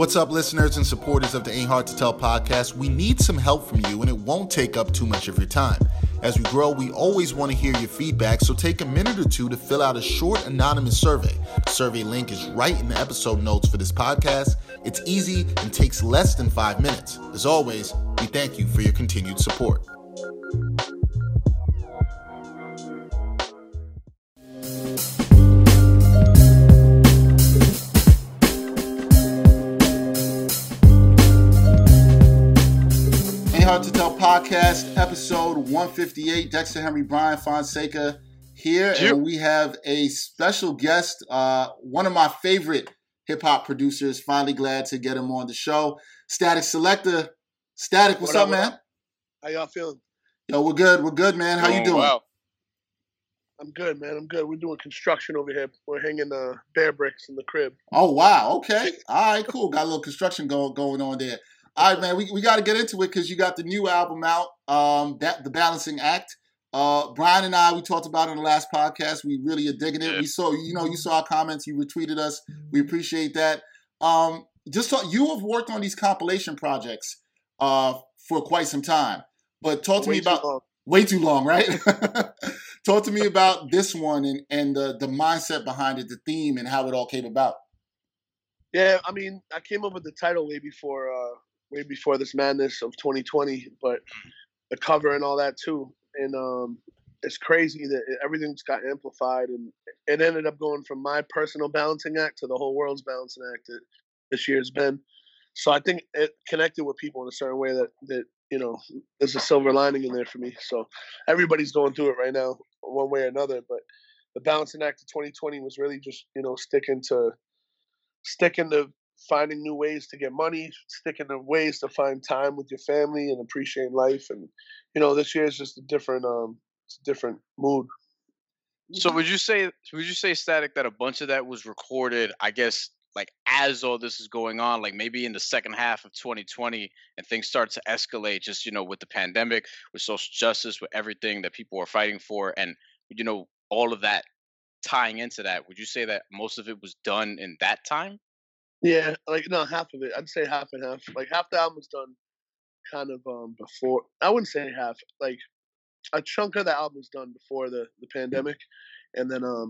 What's up, listeners and supporters of the Ain't Hard to Tell podcast? We need some help from you, and it won't take up too much of your time. As we grow, we always want to hear your feedback, so take a minute or two to fill out a short anonymous survey. The survey link is right in the episode notes for this podcast. It's easy and takes less than five minutes. As always, we thank you for your continued support. Ain't Hard to Tell podcast, episode 158. Dexter Henry Brian Fonseca here, and we have a special guest, uh, one of my favorite hip hop producers. Finally, glad to get him on the show. Statik Selektah, Statik, what's What up, up, man? up? How y'all feeling? Yo, we're good. We're good, man. How you doing? wow. I'm good, man. I'm good. We're doing construction over here. We're hanging uh, bear bricks in the crib. Oh wow, okay, all right, cool. Got a little construction going going on there. All right, man, we, we got to get into it because you got the new album out, um, that the Balancing Act. Uh, Brian and I, we talked about it on the last podcast. We really are digging it. Yeah. We saw, you know, you saw our comments. You retweeted us. We appreciate that. Um, just talk, you have worked on these compilation projects uh, for quite some time, but talk to Way me about long. way too long, right? talk to me about this one and and the the mindset behind it, the theme, and how it all came about. Yeah, I mean, I came up with the title way before, uh, way before this madness of 2020, but the cover and all that too. And um, it's crazy that everything's got amplified, and it ended up going from my personal balancing act to the whole world's balancing act that this year's been. So I think it connected with people in a certain way that that you know there's a silver lining in there for me. So everybody's going through it right now, one way or another. But the balancing act of 2020 was really just you know sticking to sticking to finding new ways to get money, sticking to ways to find time with your family and appreciate life. And you know, this year is just a different um, it's a different mood. So would you say would you say Statik that a bunch of that was recorded, I guess, like as all this is going on, like maybe in the second half of 2020 and things start to escalate just, you know, with the pandemic, with social justice, with everything that people are fighting for and you know, all of that tying into that, would you say that most of it was done in that time? Yeah, like no, half of it. I'd say half and half. Like half the album was done kind of um before. I wouldn't say half. Like a chunk of the album was done before the the pandemic, and then um,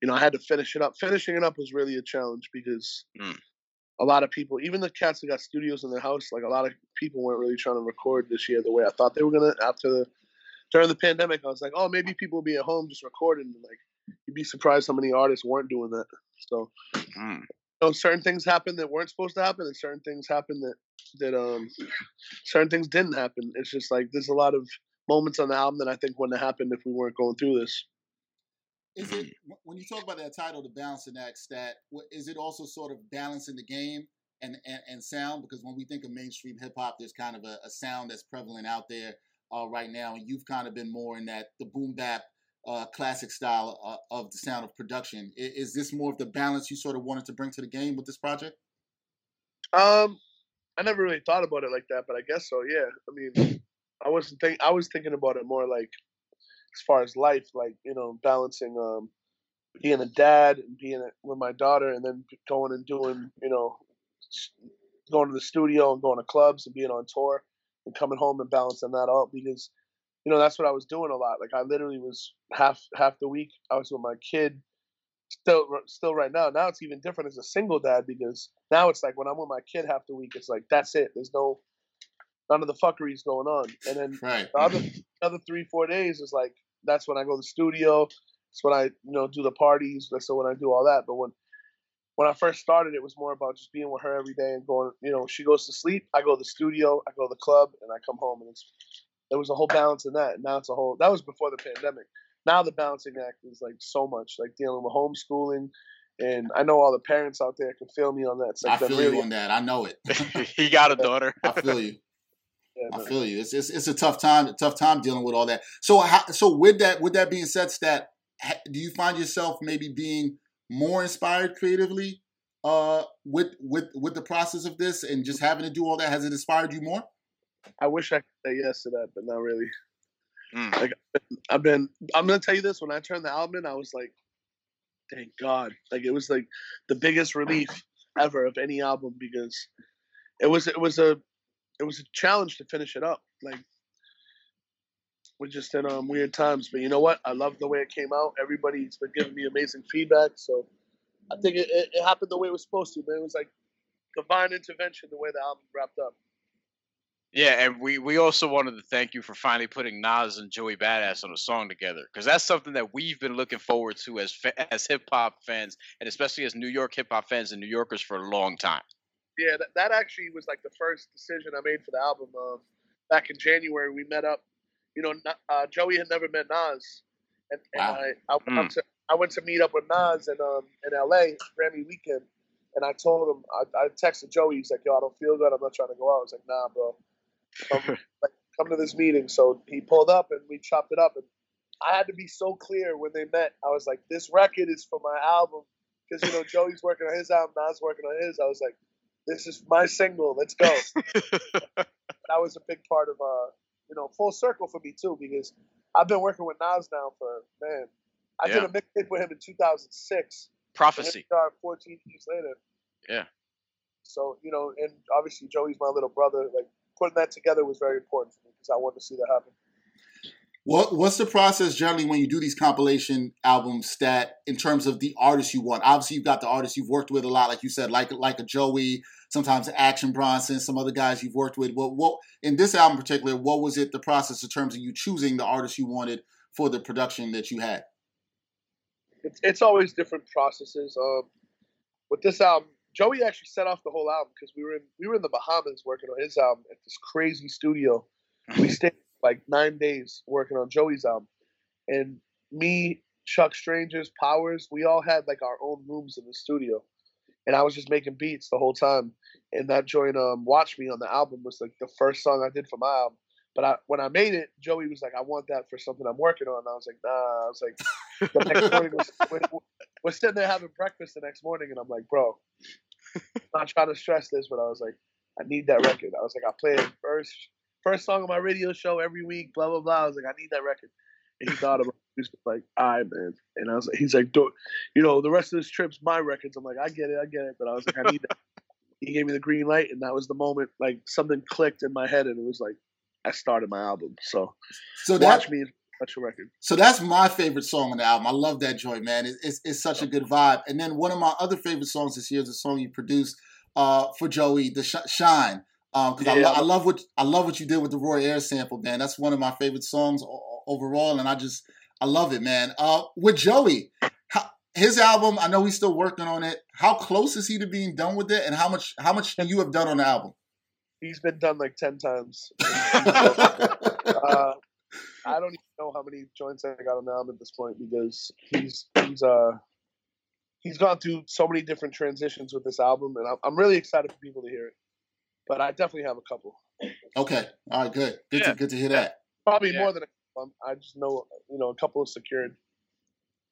you know, I had to finish it up. Finishing it up was really a challenge because Mm. a lot of people, even the cats that got studios in their house, like a lot of people weren't really trying to record this year the way I thought they were gonna. After the during the pandemic, I was like, oh, maybe people will be at home just recording. Like, you'd be surprised how many artists weren't doing that. So Mm. Know, certain things happened that weren't supposed to happen, and certain things happened that that um certain things didn't happen. It's just like there's a lot of moments on the album that I think wouldn't have happened if we weren't going through this. Is it when you talk about that title, the balancing act stat? Is it also sort of balancing the game and and, and sound? Because when we think of mainstream hip hop, there's kind of a, a sound that's prevalent out there uh, right now, and you've kind of been more in that the boom bap uh, classic style uh, of the sound of production. I- Is this more of the balance you sort of wanted to bring to the game with this project? Um, I never really thought about it like that, but I guess so. Yeah, I mean, I wasn't think I was thinking about it more like as far as life, like you know, balancing um being a dad and being with my daughter, and then going and doing you know going to the studio and going to clubs and being on tour and coming home and balancing that out because you know that's what I was doing a lot. Like I literally was half half the week I was with my kid still still right now. Now it's even different as a single dad because now it's like when I'm with my kid half the week, it's like that's it. There's no none of the fuckeries going on. And then right. the other other three four days is like that's when I go to the studio. It's when I you know do the parties. That's so when I do all that. But when when I first started, it was more about just being with her every day and going. You know, she goes to sleep, I go to the studio, I go to the club, and I come home. And it's there was a whole balance in that. And now it's a whole. That was before the pandemic. Now the balancing act is like so much, like dealing with homeschooling. And I know all the parents out there can feel me on that. Like I feel really, you on that. I know it. he got a daughter. I feel you. Yeah, I feel you. It's, it's it's a tough time, a tough time dealing with all that. So how, so with that with that being said, stat, do you find yourself maybe being more inspired creatively uh with with with the process of this and just having to do all that? Has it inspired you more? I wish I could say yes to that, but not really. Mm. Like I've been I'm gonna tell you this, when I turned the album in, I was like, thank God. Like it was like the biggest relief ever of any album because it was it was a it was a challenge to finish it up. Like we're just in um, weird times. But you know what? I love the way it came out. Everybody's been giving me amazing feedback. So I think it, it, it happened the way it was supposed to, man. It was like divine intervention the way the album wrapped up. Yeah, and we we also wanted to thank you for finally putting Nas and Joey Badass on a song together because that's something that we've been looking forward to as fa- as hip hop fans and especially as New York hip hop fans and New Yorkers for a long time. Yeah, that, that actually was like the first decision I made for the album. Um, back in January, we met up. You know, uh, Joey had never met Nas, and, and Wow. I I went, to, I went to meet up with Nas in um in L.A. Grammy weekend, and I told him I, I texted Joey. He's like, "Yo, I don't feel good. I'm not trying to go out." I was like, "Nah, bro, come, like, come to this meeting." So he pulled up, and we chopped it up. And I had to be so clear when they met. I was like, "This record is for my album," because you know Joey's working on his album, Nas working on his. I was like this is my single. Let's go. that was a big part of uh, you know, full circle for me too because I've been working with Nas now for man. I did a mixtape with him in 2006. Prophecy. here we are 14 years later. Yeah. So you know, and obviously Joey's my little brother. Like putting that together was very important for me because I wanted to see that happen. What what's the process generally when you do these compilation albums stat in terms of the artists you want? Obviously, you've got the artists you've worked with a lot, like you said, like like a Joey, sometimes Action Bronson, some other guys you've worked with. What what in this album in particular, what was it the process in terms of you choosing the artists you wanted for the production that you had? It's it's always different processes. Um, with this album, Joey actually set off the whole album because we were in we were in the Bahamas working on his album at this crazy studio. We stayed like nine days working on Joey's album, and me, Chuck Strangers, Powers, we all had like our own rooms in the studio, and I was just making beats the whole time. And that joint, um, "Watch Me" on the album was like the first song I did for my album. But I, when I made it, Joey was like, "I want that for something I'm working on." And I was like, "Nah." I was like, the next morning we're, we're, sitting there having breakfast the next morning, and I'm like, "Bro, I'm not trying to stress this, but I was like, I need that record." I was like, "I play it first, first song on my radio show every week." Blah blah blah. I was like, "I need that record." And he thought about it. He was like, "All right, man." And I was like, "He's like, "Dude, you know, the rest of this trip's my records." I'm like, "I get it, I get it," but I was like, "I need that." he gave me the green light, and that was the moment like something clicked in my head, and it was like I started my album. So So watch that me, such a record. so that's my favorite song on the album. I love that joint, man. It, it's it's such a good vibe. And then one of my other favorite songs this year is a song you produced uh, for Joey, the Sh- Shine. Because I, Yeah. lo- I love what I love what you did with the Roy Ayers sample, man. That's one of my favorite songs o- overall, and I just I love it, man. Uh, with Joey, how, his album, I know he's still working on it. How close is he to being done with it, and how much how much can you have done on the album? He's been done like ten times. uh, I don't even know how many joints I got on the album at this point because he's he's uh he's gone through so many different transitions with this album, and I'm, I'm really excited for people to hear it. But I definitely have a couple, okay, all right, good, good Yeah. to good to hear that. probably Yeah. more than a couple. I just know you know a couple is secured.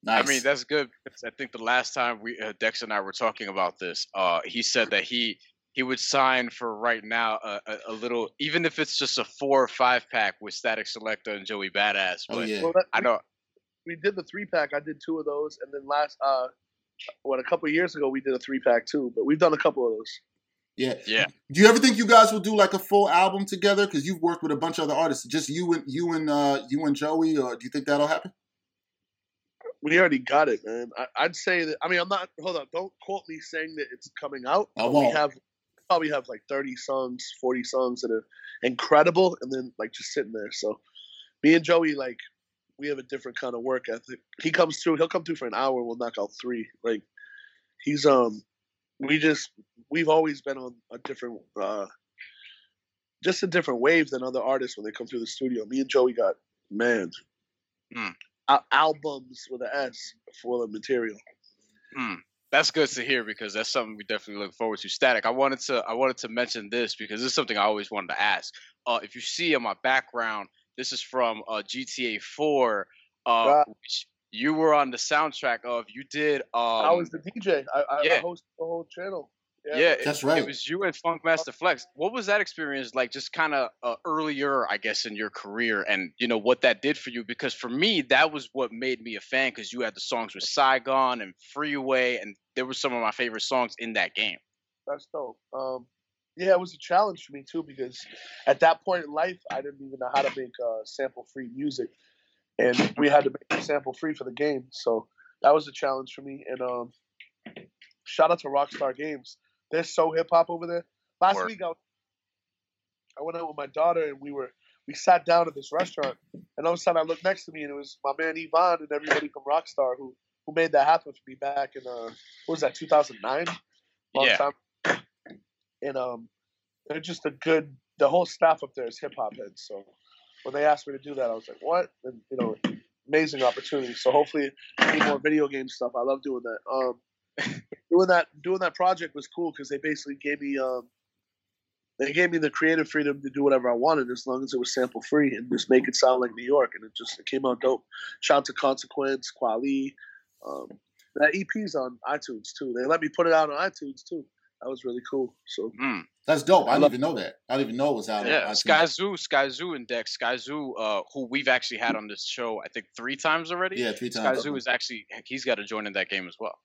Nice. I mean, that's good. I think the last time we uh, Dex and I were talking about this, uh, he said that he he would sign for right now a, a, a little, even if it's just a four or five pack with Statik Selektah and Joey Badass. oh But yeah. Well, that, I know, we did the three pack. I did two of those, and then last uh, what a couple of years ago we did a three pack too. But we've done a couple of those. Yeah. yeah, Do you ever think you guys will do like a full album together? Because you've worked with a bunch of other artists. Just you and you and uh, you and Joey, or do you think that'll happen? We already got it, man. I, would say that. I mean, I'm not. Hold on. Don't quote me saying that it's coming out. I won't. We have probably have like 30 songs, 40 songs that are incredible, and then like just sitting there. So, me and Joey, like, we have a different kind of work ethic. He comes through. He'll come through for an hour. We'll knock out three. Like, he's um, we just we've always been on a different uh, just a different wave than other artists when they come through the studio. Me and Joey got man mm. albums with an S full of material. Mm. That's good to hear because that's something we definitely look forward to. Statik. I wanted to I wanted to mention this because this is something I always wanted to ask. Uh, if you see in my background, this is from uh, GTA 4, uh, which you were on the soundtrack of. You did. Um, I was the DJ. I, I, yeah. I hosted the whole channel. Yeah, yeah that's it, right. It was you and Funkmaster Flex. What was that experience like? Just kind of uh, earlier, I guess, in your career, and you know what that did for you. Because for me, that was what made me a fan. Because you had the songs with Saigon and Freeway, and there were some of my favorite songs in that game. That's dope. Um, yeah, it was a challenge for me too because at that point in life, I didn't even know how to make uh, sample-free music, and we had to make sample-free for the game. So that was a challenge for me. And um, shout out to Rockstar Games they're so hip hop over there. Last Word. week I, I went out with my daughter and we were we sat down at this restaurant. And all of a sudden I looked next to me and it was my man Yvonne and everybody from Rockstar who who made that happen for me back in uh what was that 2009 long yeah. time. And um they're just a good the whole staff up there is hip hop heads. So when they asked me to do that I was like what? And you know amazing opportunity. So hopefully more video game stuff. I love doing that. Um doing that doing that project was cool because they basically gave me um, they gave me the creative freedom to do whatever I wanted as long as it was sample free and just make it sound like New York and it just it came out dope. Shout out to Consequence, Kweli. Um, that EP's on iTunes too. They let me put it out on iTunes too. That was really cool. So mm. that's dope. I, didn't even know that. I didn't even know it was out. Yeah, Skyzoo, Skyzoo Index, Skyzoo, uh, who we've actually had on this show, I think three times already. Yeah, three times. Skyzoo is actually he's got to join in that game as well.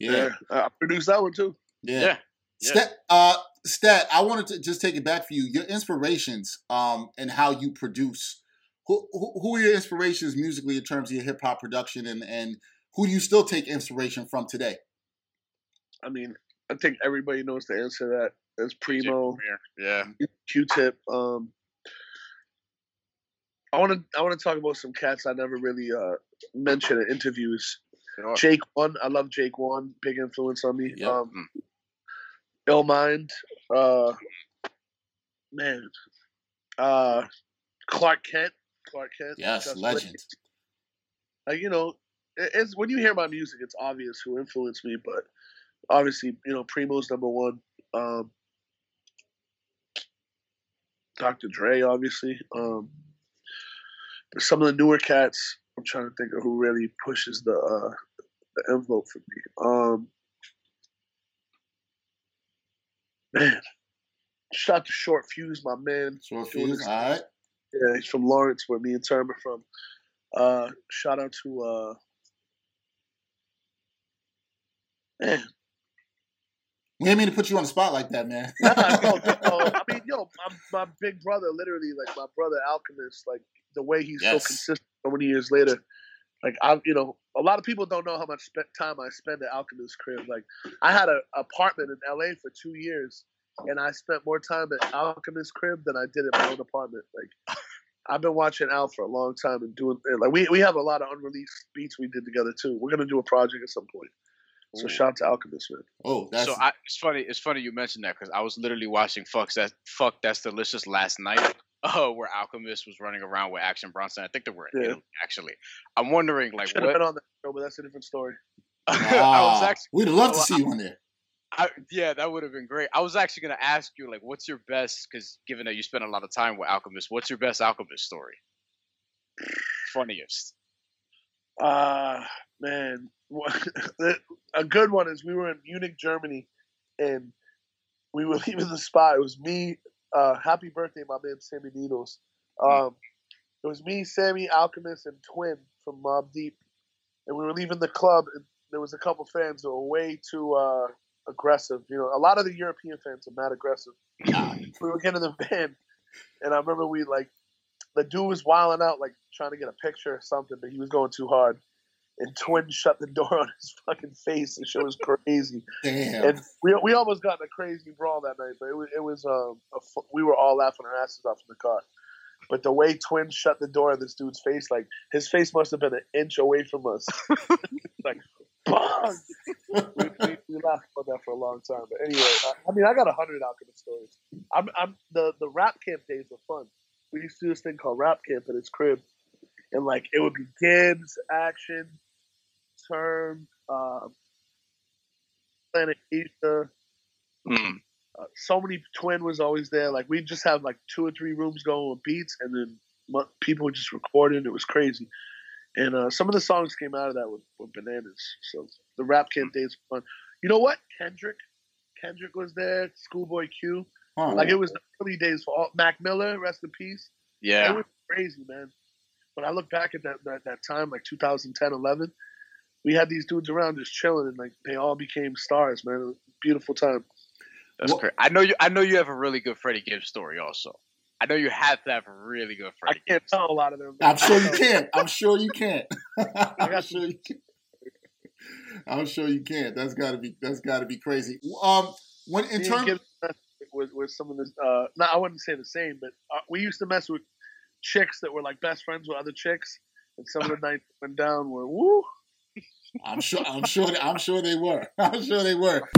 Yeah, I produced that one too. Yeah. yeah. Stat, uh, Stat, I wanted to just take it back for you. Your inspirations, um, and how you produce. Who, who, who are your inspirations musically in terms of your hip hop production, and and who do you still take inspiration from today? I mean, I think everybody knows the answer to that. There's Primo, yeah, Q-Tip. Um, I want to I want to talk about some cats I never really uh, mentioned in interviews. Sure. Jake One, I love Jake One, big influence on me. Yep. Um, mm. Illmind, uh, man, uh, Clark Kent, Clark Kent, yes, legend. Like you know, it's when you hear my music, it's obvious who influenced me, but obviously, you know, Primo's number one. Um, Dr. Dre, obviously. Um, some of the newer cats, I'm trying to think of who really pushes the uh, the envelope for me. Um, man, shot the short fuse, my man. Short fuse, all right. Yeah, he's from Lawrence, where me and Term are from. Uh, shout out to uh, man. We didn't mean to put you on the spot like that, man. nah, no, no, I mean, yo, my, my big brother, literally, like my brother Alchemist, like the way he's yes. so consistent so many years later. Like I, you know, a lot of people don't know how much spe- time I spend at Alchemist crib. Like I had an apartment in LA for two years, and I spent more time at Alchemist crib than I did in my own apartment. Like I've been watching Al for a long time and doing like we we have a lot of unreleased beats we did together too. We're gonna do a project at some point. So Ooh. shout out to Alchemist, man. Oh, that's so. I, it's funny. It's funny you mentioned that because I was literally watching "Fuck That Fuck That's Delicious" last night, oh, where Alchemist was running around with Action Bronson. I think they were in yeah. Italy, actually. I'm wondering, like, Should what? Have been on that show, but that's a different story. I was actually. We'd love to see you on there. I, yeah, that would have been great. I was actually going to ask you, like, what's your best? Because given that you spent a lot of time with Alchemist, what's your best Alchemist story? Funniest. Uh man, a good one is we were in Munich, Germany, and we were leaving the spot. It was me, uh, happy birthday, my man Sammy Needles. Um, it was me, Sammy, Alchemist, and Twin from Mobb Deep, and we were leaving the club. And there was a couple fans that were way too uh, aggressive. You know, a lot of the European fans are mad aggressive. we were getting in the van, and I remember we like the dude was wilding out, like trying to get a picture or something, but he was going too hard. And Twin shut the door on his fucking face. The show was crazy. Damn. And we, we almost got in a crazy brawl that night, but it was it was um a, we were all laughing our asses off in the car. But the way Twin shut the door on this dude's face, like his face must have been an inch away from us. like, bang! we, we, we, laughed about that for a long time. But anyway, I, I mean, I got a hundred Alchemist stories. I'm, I'm the the rap camp days were fun. We used to do this thing called rap camp at his crib, and like it would be Gibbs, Action, Term, uh, Planet Asia. Mm. Uh, so many twin was always there. Like we just have like two or three rooms going with beats, and then people were just recording. It was crazy, and uh, some of the songs came out of that were, were bananas. So the rap camp days were fun. You know what? Kendrick, Kendrick was there. Schoolboy Q. Oh. Like it was the early days for all, Mac Miller. Rest in peace. Yeah, it was crazy, man. When I look back at that, that that time, like 2010, 11, we had these dudes around just chilling, and like they all became stars, man. beautiful time. That's well, great. I know you. I know you have a really good Freddie Gibbs story. Also, I know you have to have a really good Freddie. I can't Gibbs. tell a lot of them. I'm sure you can't. I'm sure you can't. I'm sure you can. I'm sure you can. That's got to be. That's got to be crazy. Um, when in terms with with some of the, uh, not I wouldn't say the same, but uh, we used to mess with chicks that were like best friends with other chicks, and some of the nights went down were woo. I'm sure. I'm sure. I'm sure they were. I'm sure they were.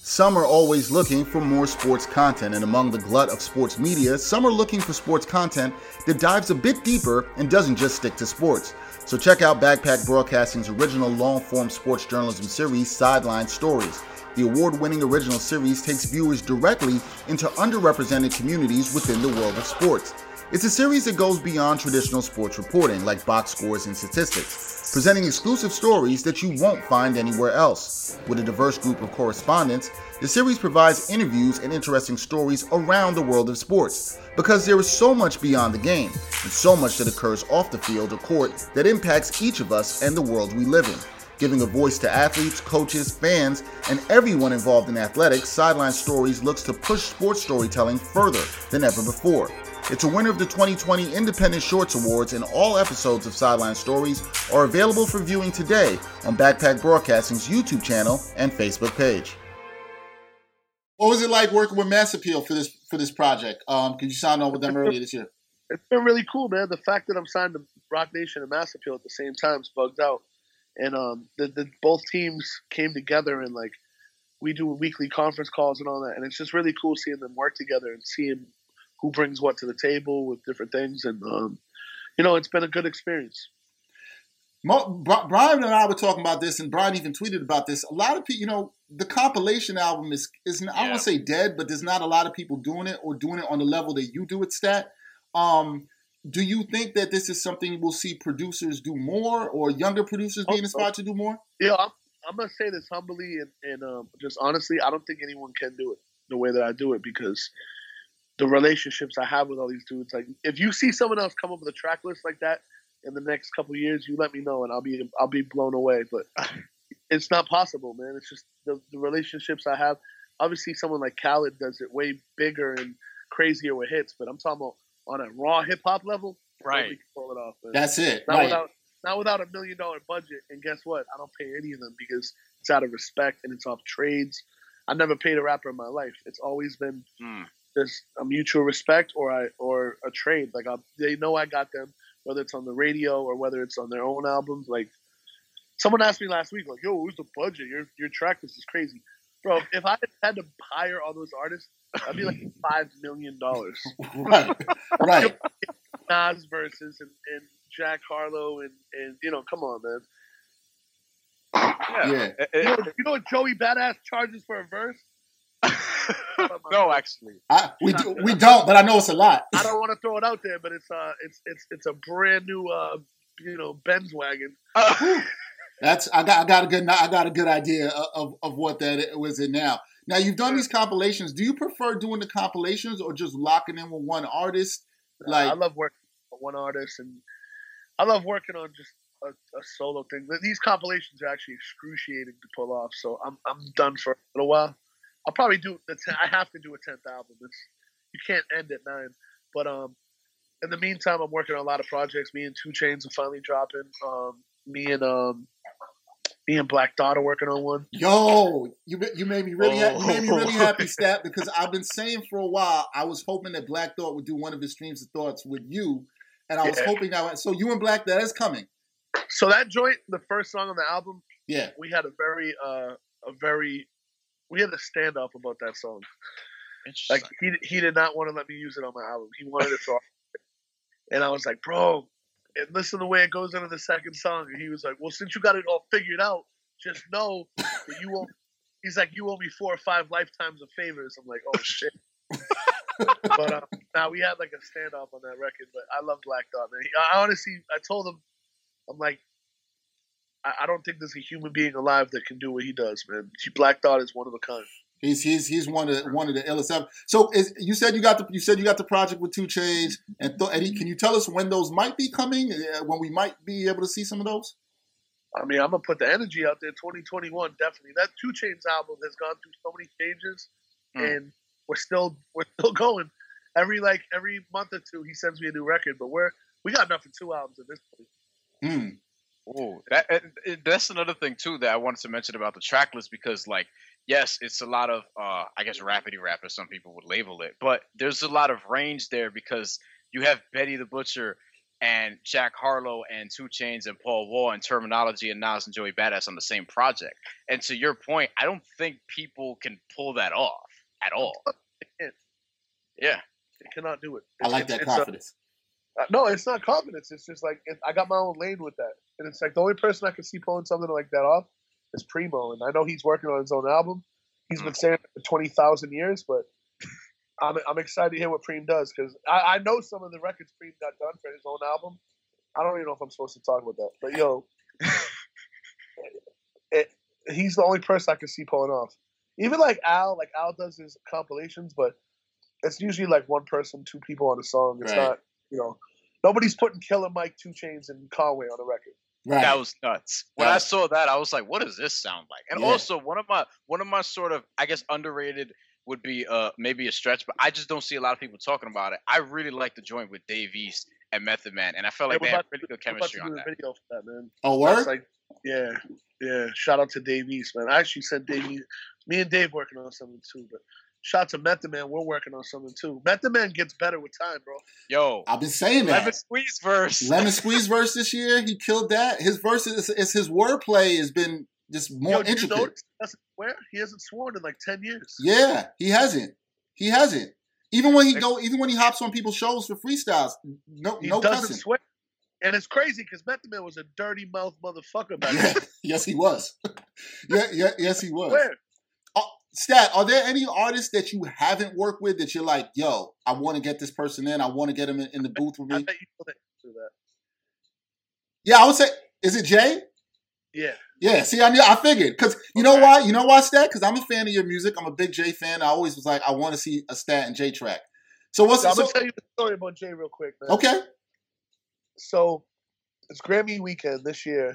Some are always looking for more sports content, and among the glut of sports media, some are looking for sports content that dives a bit deeper and doesn't just stick to sports. So check out Backpack Broadcasting's original long form sports journalism series, Sideline Stories. The award winning original series takes viewers directly into underrepresented communities within the world of sports. It's a series that goes beyond traditional sports reporting, like box scores and statistics presenting exclusive stories that you won't find anywhere else. With a diverse group of correspondents, the series provides interviews and interesting stories around the world of sports because there is so much beyond the game and so much that occurs off the field or court that impacts each of us and the world we live in. Giving a voice to athletes, coaches, fans, and everyone involved in athletics, Sideline Stories looks to push sports storytelling further than ever before. It's a winner of the 2020 Independent Shorts Awards, and all episodes of Sideline Stories are available for viewing today on Backpack Broadcasting's YouTube channel and Facebook page. What was it like working with Mass Appeal for this for this project? Um, could you sign on with them earlier this year? It's been really cool, man. The fact that I'm signed to Roc Nation and Mass Appeal at the same time is bugged out, and um, the, the both teams came together and like we do weekly conference calls and all that, and it's just really cool seeing them work together and seeing who brings what to the table with different things, and um, you know, it's been a good experience. Brian and I were talking about this, and Brian even tweeted about this. A lot of people, you know, the compilation album is is I don't say dead, but there's not a lot of people doing it or doing it on the level that you do it, Stat. Um, do you think that this is something we'll see producers do more, or younger producers being inspired to do more? Yeah, I'm, I'm gonna say this humbly and, and um, just honestly, I don't think anyone can do it the way that I do it because the relationships I have with all these dudes. Like, if you see someone else come up with a track list like that in the next couple years, you let me know, and I'll be I'll be blown away. But it's not possible, man. It's just the, the relationships I have. Obviously, someone like Khaled does it way bigger and crazier with hits, but I'm talking about on a raw hip hop level. Right. Pull it off. Man. That's it. Not right. without not without a million dollar budget. And guess what? I don't pay any of them because it's out of respect and it's off trades. I never paid a rapper in my life. It's always been mm there's a mutual respect or I or a trade. Like I, they know I got them, whether it's on the radio or whether it's on their own albums. Like someone asked me last week, like, "Yo, who's the budget? Your your track list is crazy, bro. If I had to hire all those artists, I'd be like five million dollars. right, right. Nas verses and, and Jack Harlow and and you know, come on, man. Yeah. yeah. You, know, you know what Joey Badass charges for a verse? no, actually, I, we do, we don't, but I know it's a lot. I don't want to throw it out there, but it's uh, it's it's it's a brand new uh, you know, Benz wagon. Uh, That's I got I got a good I got a good idea of, of what that was in now. Now you've done these compilations. Do you prefer doing the compilations or just locking in with one artist? Like I love working with one artist, and I love working on just a, a, solo thing. These compilations are actually excruciating to pull off, so I'm I'm done for a little while. I'll probably do the. Ten, I have to do a tenth album. It's you can't end at nine. But um, in the meantime, I'm working on a lot of projects. Me and 2 Chainz are finally dropping. Um, me and um me and Black Thought are working on one. Yo, you you made me really ha- you made me really happy, Stat, because I've been saying for a while I was hoping that Black Thought would do one of his streams of thoughts with you, and I was hoping that so you and Black that is coming. So that joint, the first song on the album, Yeah, we had a very uh a very we had a standoff about that song. Like he he did not want to let me use it on my album. He wanted it to and I was like, bro, and listen to the way it goes into the second song. And he was like, well, since you got it all figured out, just know that you won't. He's like, you owe me four or five lifetimes of favors. I'm like, oh shit. but uh, now we had like a standoff on that record. But I love Black Thought, man. He, I honestly, I told him, I'm like, I, I don't think there's a human being alive that can do what he does, man. Black Thought is one of a kind. he's he's he's one of the, one of the illest. So is, you said you got the you said you got the project with Two Chainz, and th- Eddie, can you tell us when those might be coming? Uh, when we might be able to see some of those? I mean, I'm gonna put the energy out there. 2021, definitely. That Two Chainz album has gone through so many changes, Mm. and we're still we're still going. Every like every month or two, he sends me a new record, but we're we got enough for two albums at this point. Hmm. Oh, that it, it- that's another thing too that I wanted to mention about the track list because, like, yes, it's a lot of, uh, I guess, rapidy rap, as some people would label it, but there's a lot of range there because you have Benny the Butcher and Jack Harlow and Two Chainz and Paul Wall and Termanology and Nas and Joey Badass on the same project. And to your point, I don't think people can pull that off at all. Yeah. They cannot do it. I like that it's a- confidence. Uh, no, it's not confidence. It's just like it, I got my own lane with that, and it's like the only person I can see pulling something like that off is Primo, and I know he's working on his own album. He's been saying it for twenty thousand years, but I'm I'm excited to hear what Preem does because I, I know some of the records Preem got done for his own album. I don't even know if I'm supposed to talk about that, but yo, it, he's the only person I can see pulling off. Even like Al, like Al does his compilations, but it's usually like one person, two people on a song. It's Right. not, you know, nobody's putting Killer Mike, Two Chainz, and Conway on a record. Right. That was nuts. When That I saw that, I was like, "What does this sound like?" And Yeah. also, one of my one of my sort of, I guess, underrated would be uh maybe a stretch, but I just don't see a lot of people talking about it. I really like the joint with Dave East and Method Man, and I felt like Hey, they had about really to- good we're about chemistry to on that. the video for that, man. oh, That's word. like, yeah, yeah. Shout out to Dave East, man. I actually sent Dave East. Me and Dave working on something too, but shout out to Method Man. We're working on something too. Method Man gets better with time, bro. Yo, I've been saying that. Lemon that. Squeeze verse. Lemon Squeeze verse this year, he killed that. His verses, it's his wordplay has been just more Yo, did you intricate. notice he? He hasn't sworn in like ten years. Yeah, he hasn't. He hasn't. Even when he go, even when he hops on people's shows for freestyles, no, He no doesn't cussing. swear. And it's crazy because Method Man was a dirty mouth motherfucker back Yeah, then. yes, he was. yeah, yeah, yes, he was. Swear. Stat, are there any artists that you haven't worked with that you're like, yo, I want to get this person in. I want to get him in, in the booth with me. bet you know the answer to that. Yeah, I would say, is it Jay? Yeah. Yeah, see, I knew, I figured because you know Okay. why? You know why, Stat? Because I'm a fan of your music. I'm a big Jay fan. I always was like, I want to see a Stat and Jay track. So what's So I'm so, gonna tell you the story about Jay real quick, man. okay? So it's Grammy weekend this year,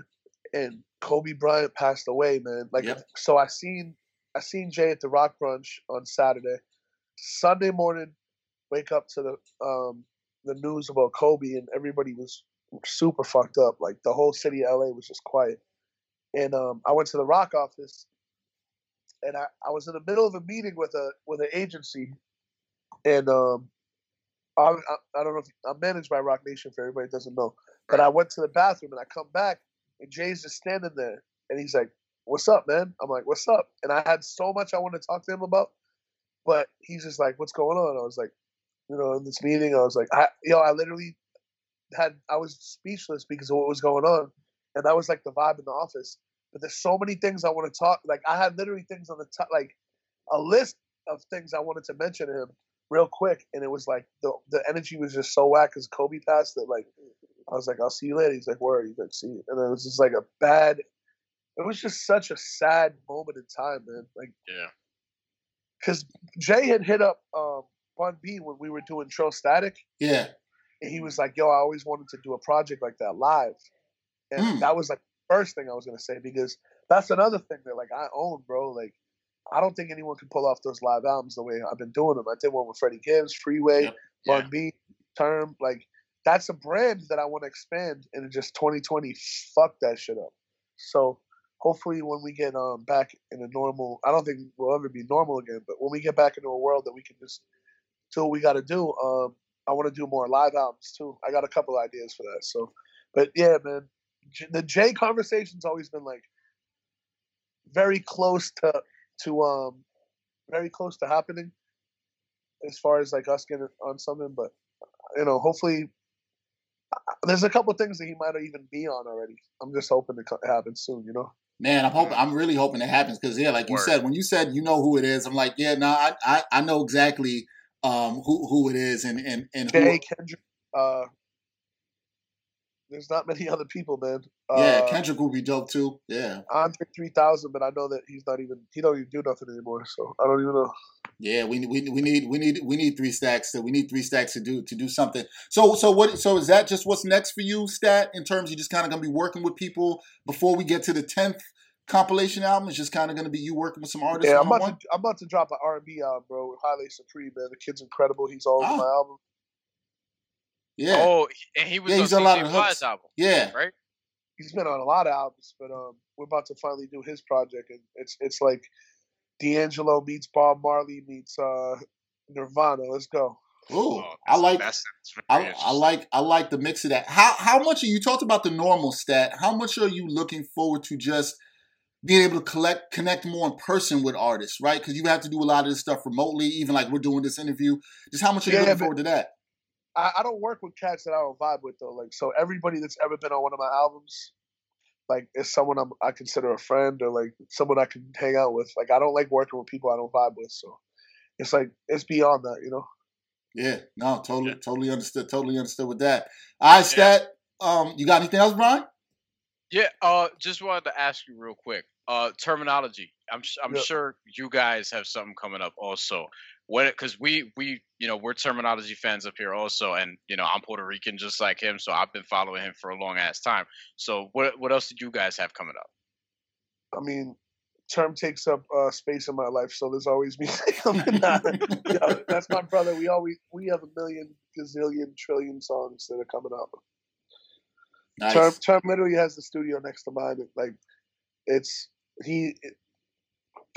and Kobe Bryant passed away, man. Like, Yep. so I seen I seen Jay at the Roc Brunch on Saturday. Sunday morning, wake up to the um the news about Kobe, and everybody was super fucked up. Like the whole city of LA was just quiet. And um, I went to the Roc office, and I, I was in the middle of a meeting with a with an agency, and um, I, I, I don't know if I'm managed by Roc Nation for everybody doesn't know, but I went to the bathroom and I come back and Jay's just standing there and he's like, "What's up, man?" I'm like, "What's up?" And I had so much I wanted to talk to him about, but he's just like, "What's going on?" I was like, you know, in this meeting, I was like, I, yo, I literally had I was speechless because of what was going on, and that was like the vibe in the office. But there's so many things I want to talk. Like I had literally things on the top, like a list of things I wanted to mention to him real quick, and it was like the the energy was just so whack because Kobe passed that like I was like, I'll see you later. He's like, where? are He's like, see you. And it was just like a bad. It was just such a sad moment in time, man. Like, Yeah. because Jay had hit up um, Bun B when we were doing Trill Statik, Yeah. and he was like, "Yo, I always wanted to do a project like that live," and Mm. that was like the first thing I was gonna say because that's another thing that like I own, bro. Like, I don't think anyone can pull off those live albums the way I've been doing them. I did one with Freddie Gibbs, Freeway, Yep. Yeah. Bun B, Term. Like, that's a brand that I want to expand and just 2020 fuck that shit up. So hopefully when we get um back in a normal I don't think we'll ever be normal again, but when we get back into a world that we can just do what we gotta do, um I want to do more live albums too. I got a couple ideas for that. So but yeah, man, the Jay conversation's always been like very close to to um very close to happening as far as like us getting on something, but you know, hopefully there's a couple things that he might even be on already. I'm just hoping it happens soon, you know. Man, I'm hoping. I'm really hoping it happens because yeah, like you Word. said, when you said you know who it is, I'm like, yeah, no, I I, I know exactly um who who it is and and and Jay who, Kendrick. Uh, there's not many other people, man. Yeah, uh, Kendrick will be dope too. Yeah, Andre three thousand, but I know that he's not even he don't even do nothing anymore. So I don't even know. Yeah, we, we we need we need we need three stacks. So we need three stacks to do to do something. So so what? So is that just what's next for you, Stat? In terms, you just kind of gonna be working with people before we get to the tenth compilation album. It's just kind of gonna be you working with some artists. Yeah, I'm about, to, I'm about to drop an R and B album, bro. With Haile Supreme, man. The kid's incredible. He's all over my album. Yeah. Oh, and he was yeah, he's on a lot of hooks. album. Yeah. Right. He's been on a lot of albums, but um, we're about to finally do his project, and it's it's like D'Angelo meets Bob Marley meets uh, Nirvana. Let's go. Ooh, oh, I like I, I, like I like the mix of that. How how much are you talked about the normal stat? How much are you looking forward to just being able to collect connect more in person with artists, right? Because you have to do a lot of this stuff remotely, even like we're doing this interview. Just how much are you yeah, looking forward to that? I, I don't work with cats that I don't vibe with though. Like so, everybody that's ever been on one of my albums, like is someone I'm, I consider a friend or like someone I can hang out with. Like I don't like working with people I don't vibe with. So it's like it's beyond that, you know. Yeah, no, totally, yeah. totally understood. Totally understood with that. All right, Stat. Yeah. Um, you got anything else, Brian? Yeah, uh, just wanted to ask you real quick. Uh, Termanology. I'm I'm sure you guys have something coming up also what because we we you know we're Termanology fans up here also and you know i'm puerto rican just like him so i've been following him for a long ass time. So what what else did you guys have coming up? I mean term takes up uh, space in my life so there's always music coming yeah, that's my brother. We always we have a million gazillion trillion songs that are coming up. Nice. term term literally has the studio next to mine like it's he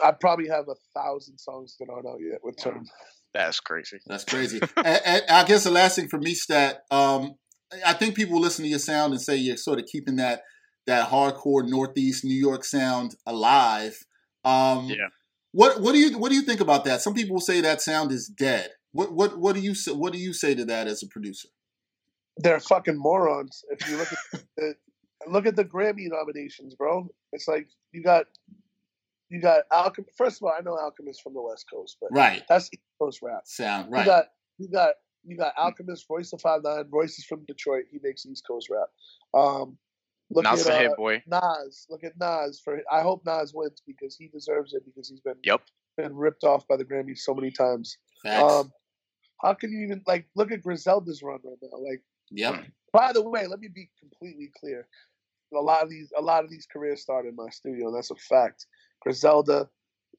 I probably have a thousand songs that aren't out yet with Term. That's crazy. That's crazy. and, and I guess the last thing for me, Stat, um, I think people listen to your sound and say you're sort of keeping that that hardcore Northeast New York sound alive. Um, yeah. What what do you what do you think about that? Some people say that sound is dead. What what what do you say, what do you say to that as a producer? They're fucking morons. If you look at the, look at the Grammy nominations, bro. It's like you got you got Alchemist. First of all, I know Alchemist from the West Coast, but right, that's East Coast rap. Sound right. You got you got you got Alchemist, Royce da Five Nine. Royce is from Detroit. He makes East Coast rap. Um, look Nas at uh, boy. Nas. Look at Nas. For I hope Nas wins because he deserves it because he's been yep been ripped off by the Grammys so many times. Um, how can you even like look at Griselda's run right now? Like, yep. By the way, let me be completely clear. A lot of these, a lot of these careers started in my studio. That's a fact. Griselda,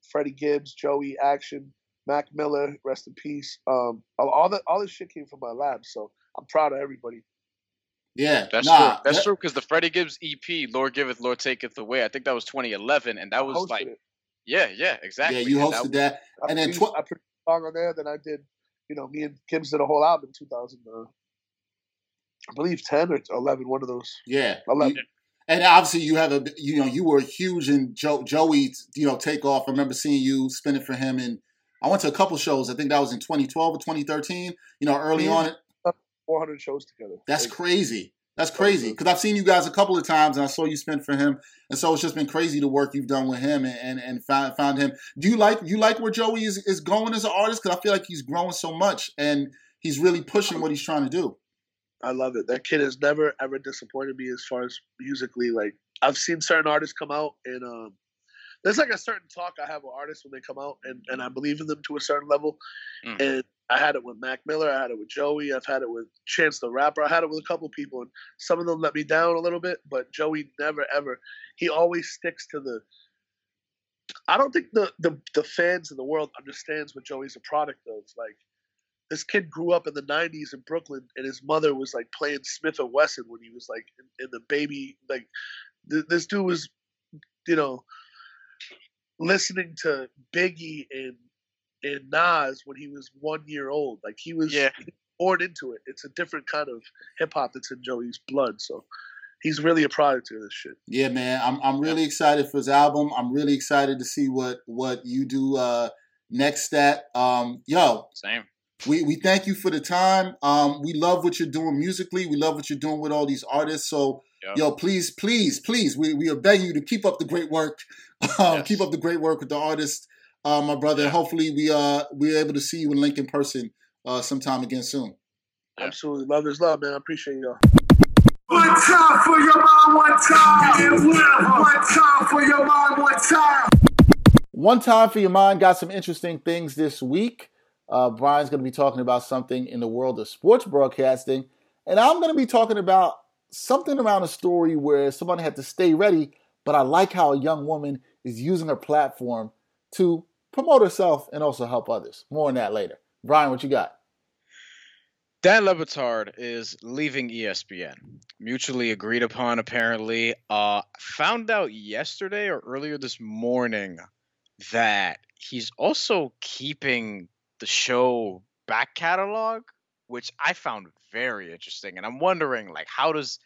Freddie Gibbs, Joey Action, Mac Miller, rest in peace. Um, all that all this shit came from my lab, so I'm proud of everybody. Yeah, that's nah, true. That's that, true because the Freddie Gibbs EP, "Lord Giveth, Lord Taketh Away," I think that was 2011, and that was like, it. yeah, yeah, exactly. Yeah, you hosted that, that. and then tw- I put a song on there. Then I did, you know, me and Gibbs did a whole album in 2000. Uh, I believe 10 or 11, one of those. Yeah, 11 and obviously you have a you know you were huge in Joe, Joey's you know takeoff. I remember seeing you spinning for him, and I went to a couple shows. I think that was in 2012 or 2013. You know, early on. 400 shows together. That's crazy. That's crazy because I've seen you guys a couple of times, and I saw you spin for him, and so it's just been crazy the work you've done with him and and, and found found him. Do you like you like where Joey is is going as an artist? Because I feel like he's growing so much, and he's really pushing um, what he's trying to do. I love it. That kid has never ever disappointed me as far as musically. Like I've seen certain artists come out and um, there's like a certain talk I have with artists when they come out and, and I believe in them to a certain level. Mm. And I had it with Mac Miller, I had it with Joey, I've had it with Chance the Rapper, I had it with a couple people and some of them let me down a little bit, but Joey never ever he always sticks to the I don't think the, the the fans in the world understands what Joey's a product of. Like this kid grew up in the '90s in Brooklyn, and his mother was like playing Smif-N-Wessun when he was like in, in the baby. Like th- this dude was, you know, listening to Biggie and and Nas when he was one year old. Like he was, yeah. born into it. It's a different kind of hip hop that's in Joey's blood. So he's really a product of this shit. Yeah, man. I'm I'm really excited for his album. I'm really excited to see what what you do uh next stat. Um yo. Same. We we thank you for the time. Um we love what you're doing musically. We love what you're doing with all these artists. So yep. yo, please, please, please, we, we are begging you to keep up the great work. Um, yes. keep up the great work with the artists, uh, my brother. Yeah. Hopefully we uh we're able to see you in Lincoln person uh sometime again soon. Absolutely. Love is love, man. I appreciate y'all. One time for your mind, one time. One time for your mind, one time. One time for your mind got some interesting things this week. Uh, Brian's going to be talking about something in the world of sports broadcasting, and I'm going to be talking about something around a story where somebody had to stay ready. But I like how a young woman is using her platform to promote herself and also help others. More on that later. Brian, what you got? Dan Le Batard is leaving ESPN. Mutually agreed upon, apparently. Uh, found out yesterday or earlier this morning that he's also keeping the show back catalog, which I found very interesting. And I'm wondering, like, how does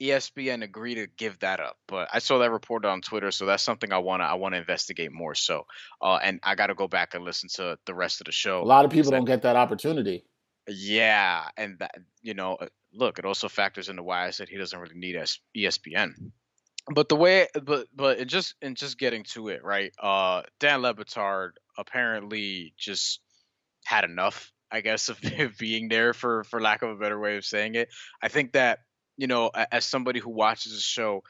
ESPN agree to give that up? But I saw that reported on Twitter, so that's something I wanna I wanna investigate more. So, uh, and I got to go back and listen to the rest of the show. A lot of people don't get that opportunity. Yeah, and that you know, uh, look, it also factors into why I said he doesn't really need ESPN. But the way, but but in just in just getting to it, right? Uh, Dan Le Batard apparently just had enough, I guess, of being there for for lack of a better way of saying it. I think that you know, as somebody who watches the show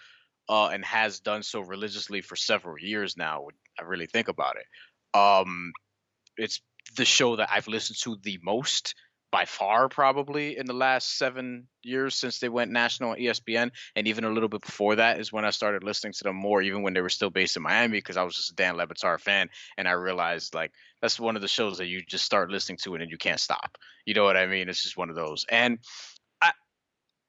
uh, and has done so religiously for several years now, I really think about it. Um, it's the show that I've listened to the most by far probably in the last seven years since they went national on ESPN, and even a little bit before that is when I started listening to them more, even when they were still based in Miami, because I was just a Dan Le Batard fan, and I realized like that's one of the shows that you just start listening to and you can't stop. You know what I mean? It's just one of those, and I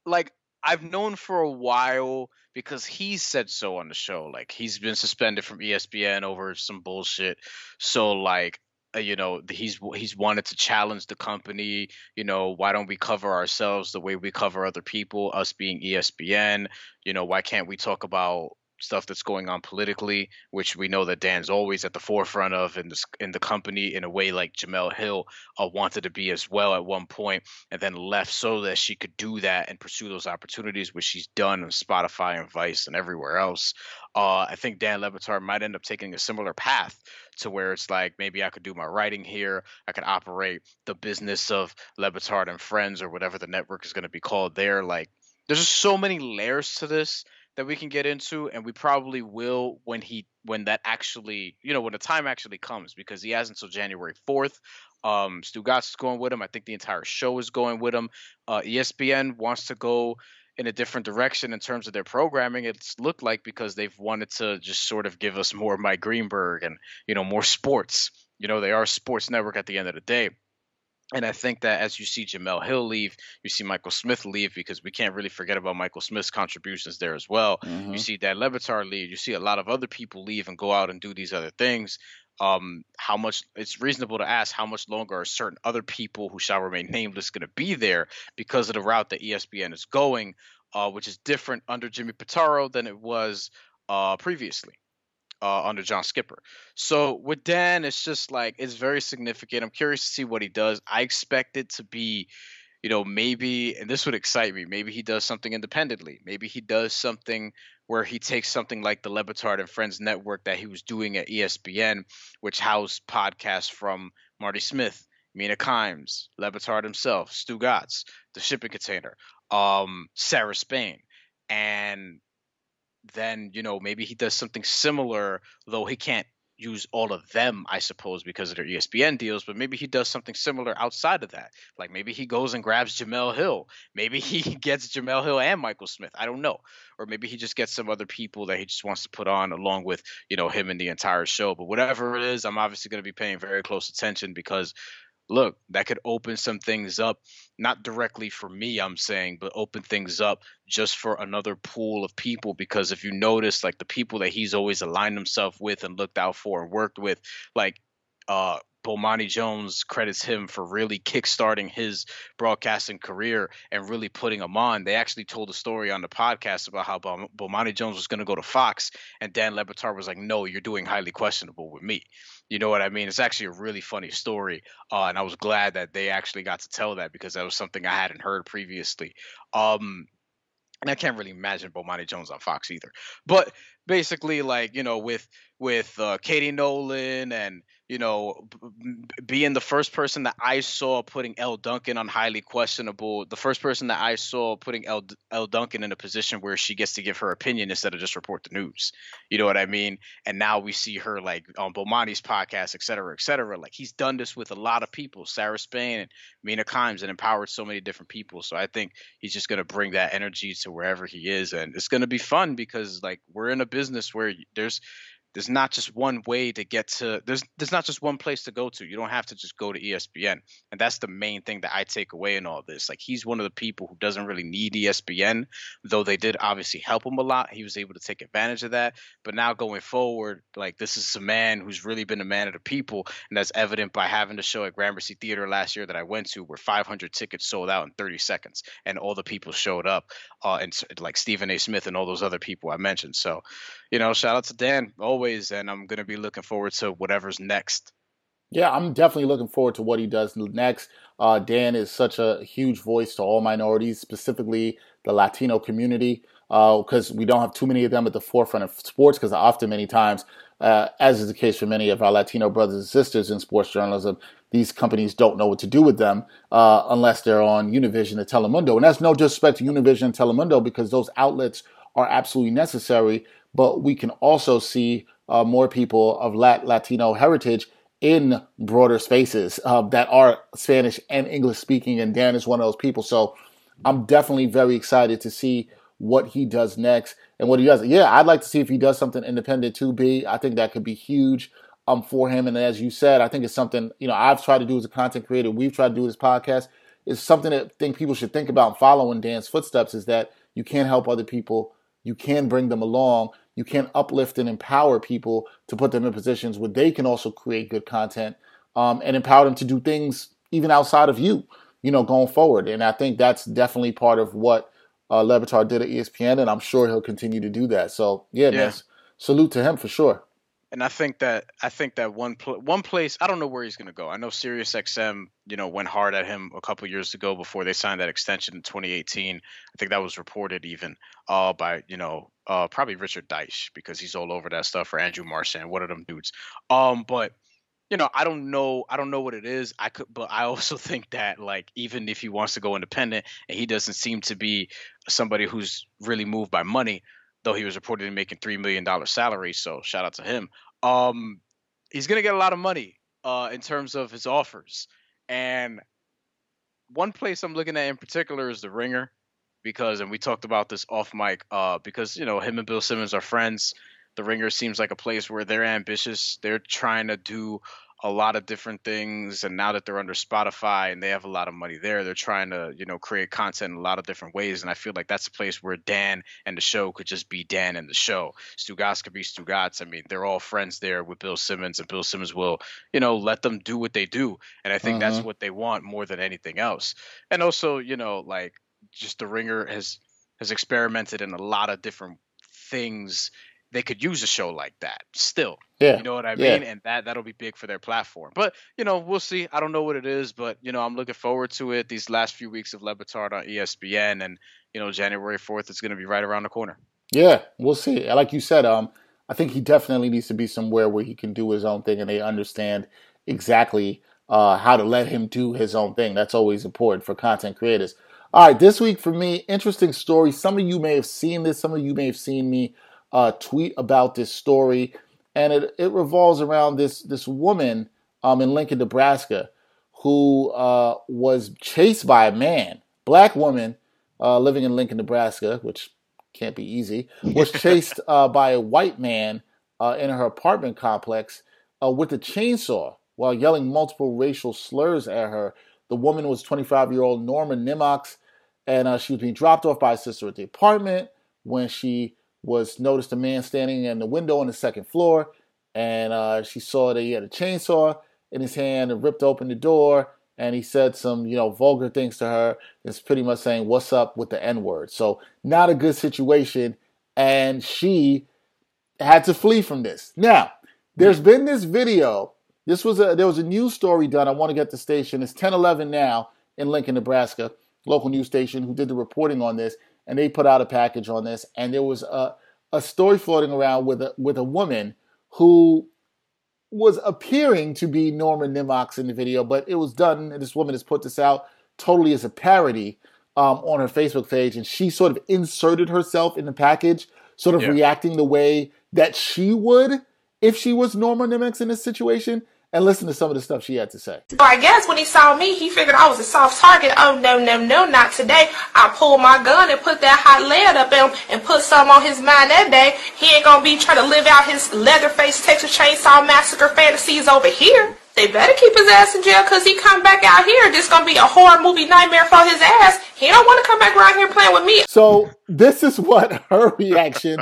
like I've known for a while because he said so on the show. Like he's been suspended from ESPN over some bullshit. So like Uh, you know he's he's wanted to challenge the company you know why don't we cover ourselves the way we cover other people us being espn you know why can't we talk about stuff that's going on politically, which we know that Dan's always at the forefront of in the in the company in a way like Jemele Hill uh, wanted to be as well at one point, and then left so that she could do that and pursue those opportunities, which she's done on Spotify and Vice and everywhere else. Uh, I think Dan Le Batard might end up taking a similar path to where it's like maybe I could do my writing here, I could operate the business of Le Batard and Friends or whatever the network is going to be called there. Like, there's just so many layers to this that we can get into and we probably will when he when that actually you know when the time actually comes because he has until january 4th um Stugotz is going with him. I think the entire show is going with him. Uh espn wants to go in a different direction in terms of their programming. It's looked like because they've wanted to just sort of give us more mike greenberg and you know more sports. You know they are a sports network at the end of the day and I think that as you see Jemele Hill leave, you see Michael Smith leave because we can't really forget about Michael Smith's contributions there as well. Mm-hmm. You see that Le Batard leave. You see a lot of other people leave and go out and do these other things. Um, how much it's reasonable to ask how much longer are certain other people who shall remain nameless going to be there because of the route that ESPN is going, uh, which is different under Jimmy Pitaro than it was uh, previously uh, under John Skipper. So with Dan, it's just like it's very significant. I'm curious to see what he does. I expect it to be, you know, maybe, and this would excite me. Maybe he does something independently. Maybe he does something where he takes something like the Le Batard and Friends network that he was doing at ESPN, which housed podcasts from Marty Smith, Mina Kimes, Le himself, Stu Stugotz, The Shipping Container, um, Sarah Spain, and then you know maybe he does something similar, though he can't use all of them, I suppose, because of their ESPN deals. But maybe he does something similar outside of that. Like maybe he goes and grabs Jemele Hill. Maybe he gets Jemele Hill and Michael Smith. I don't know. Or maybe he just gets some other people that he just wants to put on along with you know him and the entire show. But whatever it is, I'm obviously going to be paying very close attention because look, that could open some things up, not directly for me, I'm saying, but open things up just for another pool of people. Because if you notice, like the people that he's always aligned himself with and looked out for and worked with, like uh Bomani Jones credits him for really kickstarting his broadcasting career and really putting him on. They actually told a story on the podcast about how Bomani Jones was going to go to Fox, and Dan Le Batard was like, "No, you're doing highly questionable with me." You know what I mean? It's actually a really funny story, uh, and I was glad that they actually got to tell that because that was something I hadn't heard previously. Um, and I can't really imagine Bomani Jones on Fox either. But basically, like you know, with with uh, Katie Nolan and you know, being the first person that I saw putting Elle Duncan on highly questionable, the first person that I saw putting Elle, Elle Duncan in a position where she gets to give her opinion instead of just report the news. You know what I mean? And now we see her like on Bomani's podcast, et cetera, et cetera. Like he's done this with a lot of people, Sarah Spain and Mina Kimes, and empowered so many different people. So I think he's just going to bring that energy to wherever he is. And it's going to be fun because like we're in a business where there's there's not just one way to get to there's there's not just one place to go to. You don't have to just go to espn and that's the main thing that i take away in all this. Like he's one of the people who doesn't really need espn though they did obviously help him a lot. He was able to take advantage of that. But now going forward like this is a man who's really been a man of the people. And that's evident by having the show at gramercy theater last year that i went to where 500 tickets sold out in 30 seconds and all the people showed up uh, and like stephen a. Smith and all those other people i mentioned. So you know shout out to dan. Always always, and I'm going to be looking forward to whatever's next. Yeah, I'm definitely looking forward to what he does next. Uh, Dan is such a huge voice to all minorities, specifically the Latino community, because uh, we don't have too many of them at the forefront of sports. Because often, many times, uh, as is the case for many of our Latino brothers and sisters in sports journalism, these companies don't know what to do with them uh, unless they're on Univision or Telemundo. And that's no disrespect to Univision and Telemundo because those outlets are absolutely necessary. But we can also see uh, more people of Lat- Latino heritage in broader spaces uh, that are Spanish and English speaking, and Dan is one of those people. So I'm definitely very excited to see what he does next and what he does. Yeah, I'd like to see if he does something independent to be. I think that could be huge um, for him. And as you said, I think it's something you know I've tried to do as a content creator. We've tried to do this podcast. It's something that I think people should think about following Dan's footsteps. Is that you can't help other people. You can bring them along you can't uplift and empower people to put them in positions where they can also create good content um, and empower them to do things even outside of you, you know, going forward. And I think that's definitely part of what uh, Le Batard did at ESPN, and I'm sure he'll continue to do that. So yeah, yeah. man, salute to him for sure and I think that I think that one pl- one place I don't know where he's going to go. I know SiriusXM, you know, went hard at him a couple years ago before they signed that extension in 2018. I think that was reported even uh, by you know uh, probably Richard Deitsch because he's all over that stuff or Andrew Marchand, one of them dudes. Um, but you know, I don't know, I don't know what it is. I could, but I also think that like even if he wants to go independent and he doesn't seem to be somebody who's really moved by money though he was reportedly making three million dollar salary. So shout out to him. Um, he's gonna get a lot of money uh, in terms of his offers, and one place I'm looking at in particular is the Ringer, because and we talked about this off mic, uh, because you know him and Bill Simmons are friends. The Ringer seems like a place where they're ambitious. They're trying to do a lot of different things and now that they're under spotify and they have a lot of money there they're trying to you know create content in a lot of different ways and i feel like that's a place where dan and the show could just be dan and the show stugotz could be stugotz i mean they're all friends there with bill simmons and bill simmons will you know let them do what they do and i think uh-huh. that's what they want more than anything else and also you know like just the ringer has has experimented in a lot of different things they could use a show like that still. Yeah. You know what I mean? Yeah. And that that'll be big for their platform. But, you know, we'll see. I don't know what it is, but you know, I'm looking forward to it. These last few weeks of Le Batard on ESPN and, you know, January 4th is going to be right around the corner. Yeah, we'll see. Like you said, um I think he definitely needs to be somewhere where he can do his own thing and they understand exactly uh, how to let him do his own thing. That's always important for content creators. All right, this week for me, interesting story. Some of you may have seen this, some of you may have seen me uh, tweet about this story, and it, it revolves around this this woman um, in Lincoln, Nebraska, who uh, was chased by a man, black woman uh, living in Lincoln, Nebraska, which can't be easy, was chased uh, by a white man uh, in her apartment complex uh, with a chainsaw. while yelling multiple racial slurs at her. The woman was 25 year old Norma Nimox, and uh, she was being dropped off by a sister at the apartment when she was noticed a man standing in the window on the second floor, and uh, she saw that he had a chainsaw in his hand and ripped open the door. And he said some, you know, vulgar things to her. It's pretty much saying, "What's up with the N word?" So not a good situation, and she had to flee from this. Now, there's been this video. This was a there was a news story done. I want to get the station. It's 10:11 now in Lincoln, Nebraska, local news station who did the reporting on this, and they put out a package on this. And there was a a story floating around with a with a woman who was appearing to be Norma Nimox in the video, but it was done. And this woman has put this out totally as a parody um, on her Facebook page, and she sort of inserted herself in the package, sort of Yeah. reacting the way that she would if she was Norma Nimox in this situation. And listen to some of the stuff she had to say. So I guess when he saw me, he figured I was a soft target. Oh no, no, no, not today. I pulled my gun and put that hot lead up him and put some on his mind that day. He ain't gonna be trying to live out his Leatherface Texas Chainsaw Massacre fantasies over here. They better keep his ass in jail because he come back out here. This gonna be a horror movie nightmare for his ass. He don't want to come back around here playing with me. So this is what her reaction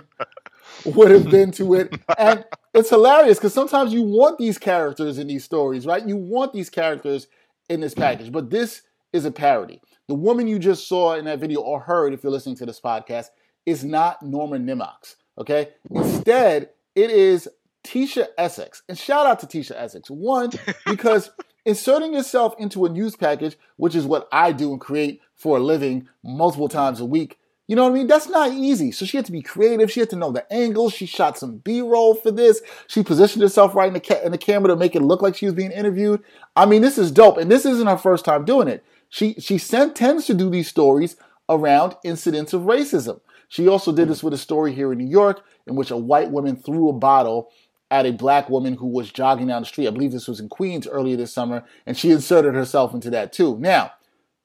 would have been to it. And it's hilarious because sometimes you want these characters in these stories, right? You want these characters in this package, but this is a parody. The woman you just saw in that video or heard if you're listening to this podcast is not Norma Nimox, okay? Instead, it is Tisha Essex. And shout out to Tisha Essex. One, because inserting yourself into a news package, which is what I do and create for a living multiple times a week, you know what I mean? That's not easy. So she had to be creative. She had to know the angles. She shot some B-roll for this. She positioned herself right in the, ca- in the camera to make it look like she was being interviewed. I mean, this is dope. And this isn't her first time doing it. She she sent, tends to do these stories around incidents of racism. She also did this with a story here in New York in which a white woman threw a bottle at a black woman who was jogging down the street. I believe this was in Queens earlier this summer, and she inserted herself into that too. Now,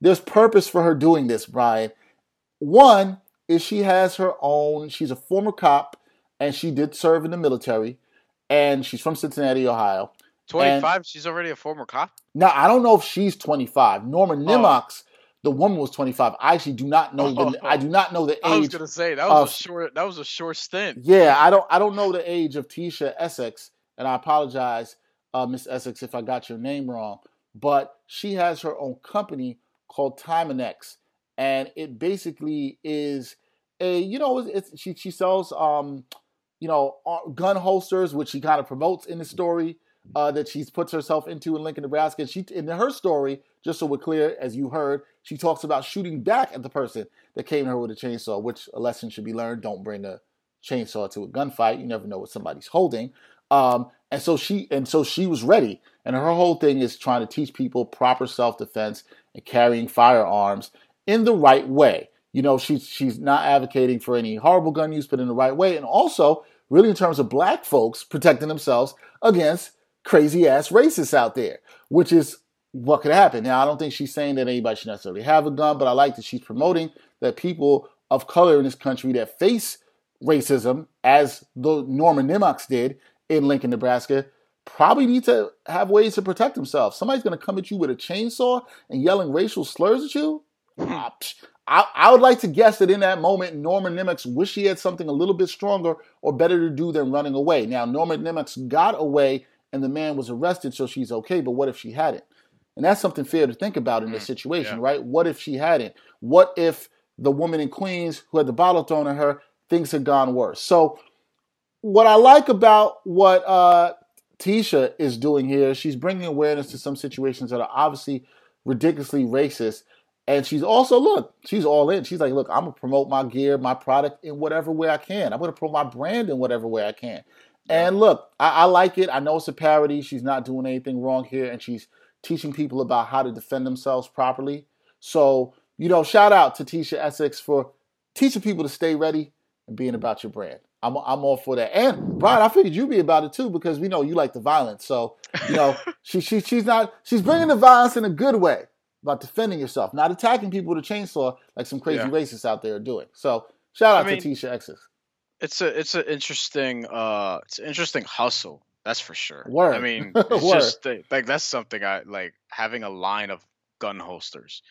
there's purpose for her doing this, Brian. One is she has her own, she's a former cop, and she did serve in the military, and she's from Cincinnati, Ohio. Twenty five. She's already a former cop. Now, I don't know if she's 25. Norma Nimox, the woman was 25. I actually do not know the I do not know the age. I was gonna say that was of- a short. That was a short stint. Yeah, I don't I don't know the age of Tisha Essex, and I apologize, uh, Miss Essex, if I got your name wrong. But she has her own company called Time and it basically is a you know it's, it's she she sells um you know uh, gun holsters, which she kind of promotes in the story uh, that she puts herself into in Lincoln, Nebraska. And she in her story, just so we're clear, as you heard, she talks about shooting back at the person that came to her with a chainsaw, which a lesson should be learned. Don't bring a chainsaw to a gunfight. You never know what somebody's holding. Um, and so she and so she was ready. And her whole thing is trying to teach people proper self-defense and carrying firearms in the right way. You know, she's she's not advocating for any horrible gun use, but in the right way. And also, really in terms of black folks protecting themselves against crazy ass racists out there, which is what could happen. Now, I don't think she's saying that anybody should necessarily have a gun, but I like that she's promoting that people of color in this country that face racism, as the Norman Nimox did in Lincoln, Nebraska, probably need to have ways to protect themselves. Somebody's going to come at you with a chainsaw and yelling racial slurs at you. I, I would like to guess that in that moment, Norman Nimox wished he had something a little bit stronger or better to do than running away. Now, Norman Nimox got away and the man was arrested, so she's okay. But what if she hadn't? And that's something fair to think about in this situation, right? What if she hadn't? What if the woman in Queens who had the bottle thrown at her, things had gone worse? So, what I like about what uh, Tisha is doing here, she's bringing awareness to some situations that are obviously ridiculously racist. And she's also, look, she's all in. She's like, look, I'm going to promote my gear, my product in whatever way I can. I'm going to promote my brand in whatever way I can. And look, I, I like it. I know it's a parody. She's not doing anything wrong here. And she's teaching people about how to defend themselves properly. So, you know, shout out to Tisha Essex for teaching people to stay ready and being about your brand. I'm, I'm all for that. And Brian, I figured you'd be about it too because we know you like the violence. So, you know, she, she she's not she's bringing the violence in a good way about defending yourself, not attacking people with a chainsaw like some crazy Yeah. racists out there are doing. So, shout out I to Tisha Essex. It's a it's an interesting uh it's an interesting hustle That's for sure. Word. I mean, it's just like that's something I like having a line of gun holsters,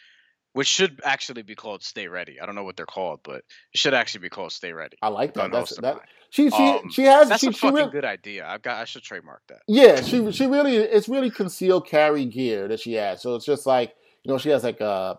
which should actually be called "Stay Ready." I don't know what they're called, but it should actually be called "Stay Ready." I like that. Gun That's holster that. line. She she Um, she has That's she, a she fucking really, good idea. I've got. I should trademark that. Yeah, she she really it's really concealed carry gear that she has. So it's just like you know she has like a,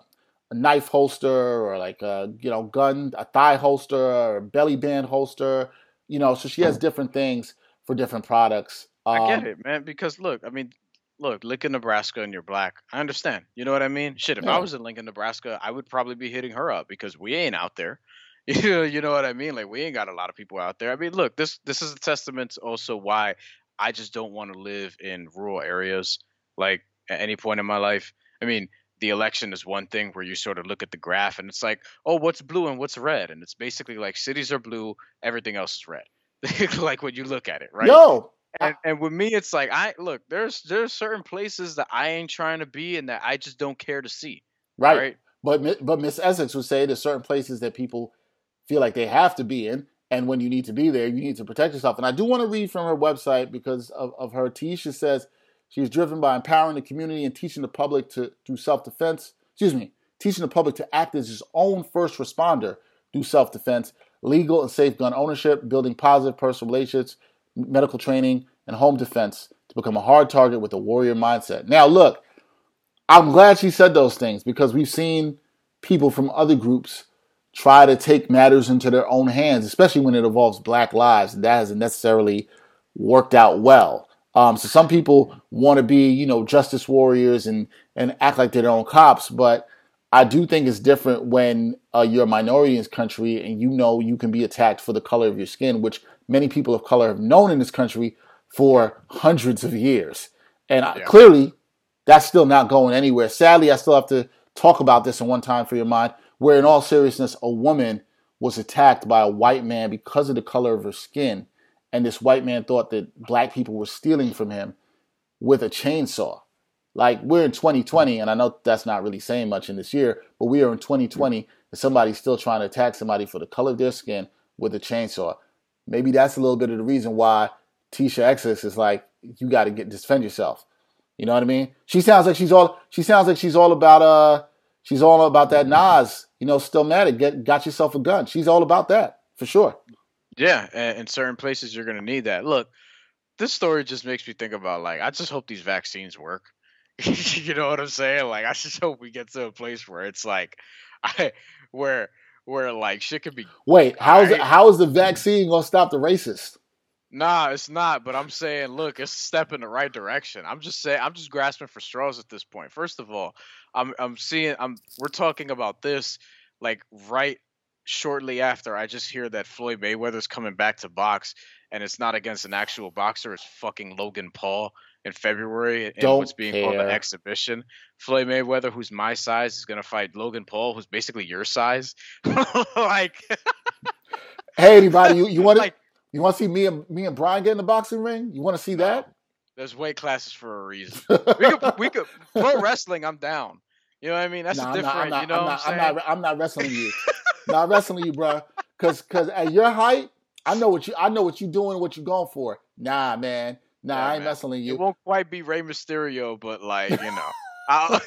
a knife holster or like a you know gun a thigh holster or a belly band holster. You know, so she has different things for different products. I Um, get it, man. Because look, I mean, look, Lincoln, Nebraska, and you're black. I understand. You know what I mean? Shit, if Yeah. I was in Lincoln, Nebraska, I would probably be hitting her up because we ain't out there. You know, you know what I mean? Like we ain't got a lot of people out there. I mean, look, this this is a testament to also why I just don't want to live in rural areas. Like at any point in my life, I mean, the election is one thing where you sort of look at the graph and it's like, oh, what's blue and what's red, and it's basically like cities are blue, everything else is red. like when you look at it, right? Yo, and, and with me it's like i look there's there's certain places that i ain't trying to be and that i just don't care to see right. right But but Miss Essex would say there's certain places that people feel like they have to be in, and when you need to be there, you need to protect yourself. And I do want to read from her website because of, of her Tisha says she's driven by empowering the community and teaching the public to do self defense. Excuse me, teaching the public to act as his own first responder, do self defense, legal and safe gun ownership, building positive personal relationships, medical training, and home defense to become a hard target with a warrior mindset. Now, look, I'm glad she said those things because we've seen people from other groups try to take matters into their own hands, especially when it involves black lives, and that hasn't necessarily worked out well. Um, so some people want to be, you know, justice warriors and and act like they're their own cops, but I do think it's different when uh, you're a minority in this country and you know you can be attacked for the color of your skin, which many people of color have known in this country for hundreds of years. And I, clearly, that's still not going anywhere. Sadly, I still have to talk about this in one time for your mind, where in all seriousness, a woman was attacked by a white man because of the color of her skin. And this white man thought that black people were stealing from him with a chainsaw. Like we're in 2020, and I know that's not really saying much in this year, but we are in 2020, and somebody's still trying to attack somebody for the color of their skin with a chainsaw. Maybe that's a little bit of the reason why Tisha Exodus is like, you got to get defend yourself. You know what I mean? She sounds like she's all. She sounds like she's all about. Uh, she's all about that Nas. You know, still mad at get got yourself a gun. She's all about that for sure. Yeah and in certain places you're gonna need that look this story just makes me think about like i just hope these vaccines work you know what i'm saying like i just hope we get to a place where it's like i where where like shit could be Wait, how's Alright. how is the vaccine gonna stop the racist? Nah, it's not. But I'm saying, look, it's a step in the right direction. I'm just saying, I'm just grasping for straws at this point. First of all, I'm I'm seeing, I'm we're talking about this like right shortly after I just hear that Floyd Mayweather's coming back to box, and it's not against an actual boxer. It's fucking Logan Paul in February in Don't what's being called an exhibition. Floyd Mayweather, who's my size, is gonna fight Logan Paul, who's basically your size. like, Hey, anybody, you, you want to like you want to see me and me and Brian get in the boxing ring? You want to see that? There's weight classes for a reason. We could, we could pro wrestling. I'm down. You know what I mean? That's Nah, a different. Not, you know I'm not, I'm I'm not, I'm not wrestling you. Not wrestling you, bro. Cause, cause at your height, I know what you, I know what you doing, what you going for. Nah, man. Nah, Yeah, I ain't man. wrestling It you. won't quite be Rey Mysterio, but like you know. I'll-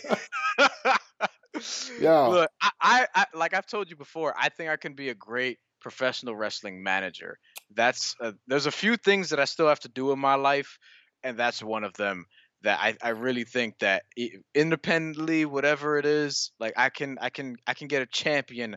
Yo. Look, I, I, I like I've told you before. I think I can be a great professional wrestling manager. That's uh, there's a few things that I still have to do in my life, and that's one of them. That I, I really think that independently, whatever it is, like I can I can I can get a champion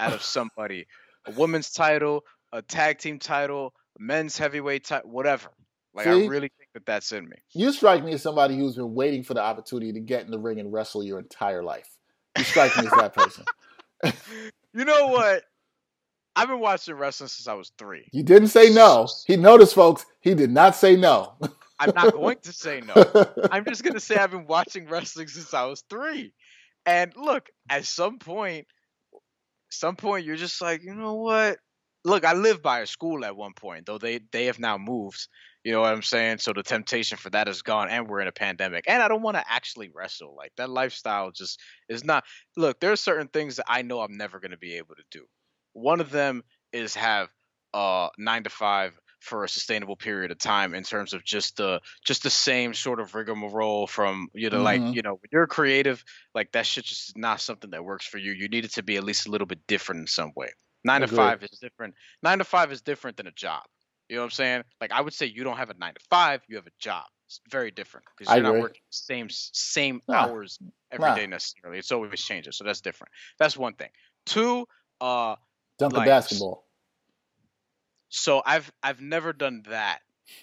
out of somebody, a women's title, a tag team title, a men's heavyweight title, whatever. Like I really think that that's in me. You strike me as somebody who's been waiting for the opportunity to get in the ring and wrestle your entire life. You strike me as that person. You know what? I've been watching wrestling since I was three. You didn't say no. He noticed, folks. He did not say no. I'm not going to say no. I'm just gonna say I've been watching wrestling since I was three. And look, at some point, some point you're just like, you know what? Look, I lived by a school at one point, though they they have now moved. You know what I'm saying? So the temptation for that is gone, and we're in a pandemic. And I don't want to actually wrestle. Like that lifestyle just is not. Look, there are certain things that I know I'm never gonna be able to do. One of them is have a nine to five for a sustainable period of time in terms of just the just the same sort of rigmarole from you know Mhm. like you know when you're creative like that shit just not something that works for you you need it to be at least a little bit different in some way nine Agreed. to five is different nine to five is different than a job you know what i'm saying like i would say you don't have a nine to five you have a job it's very different because you're not agree. working the same same Nah. hours every day Nah. necessarily it's always changes so that's different that's one thing two uh Dunk the like, basketball. So I've I've never done that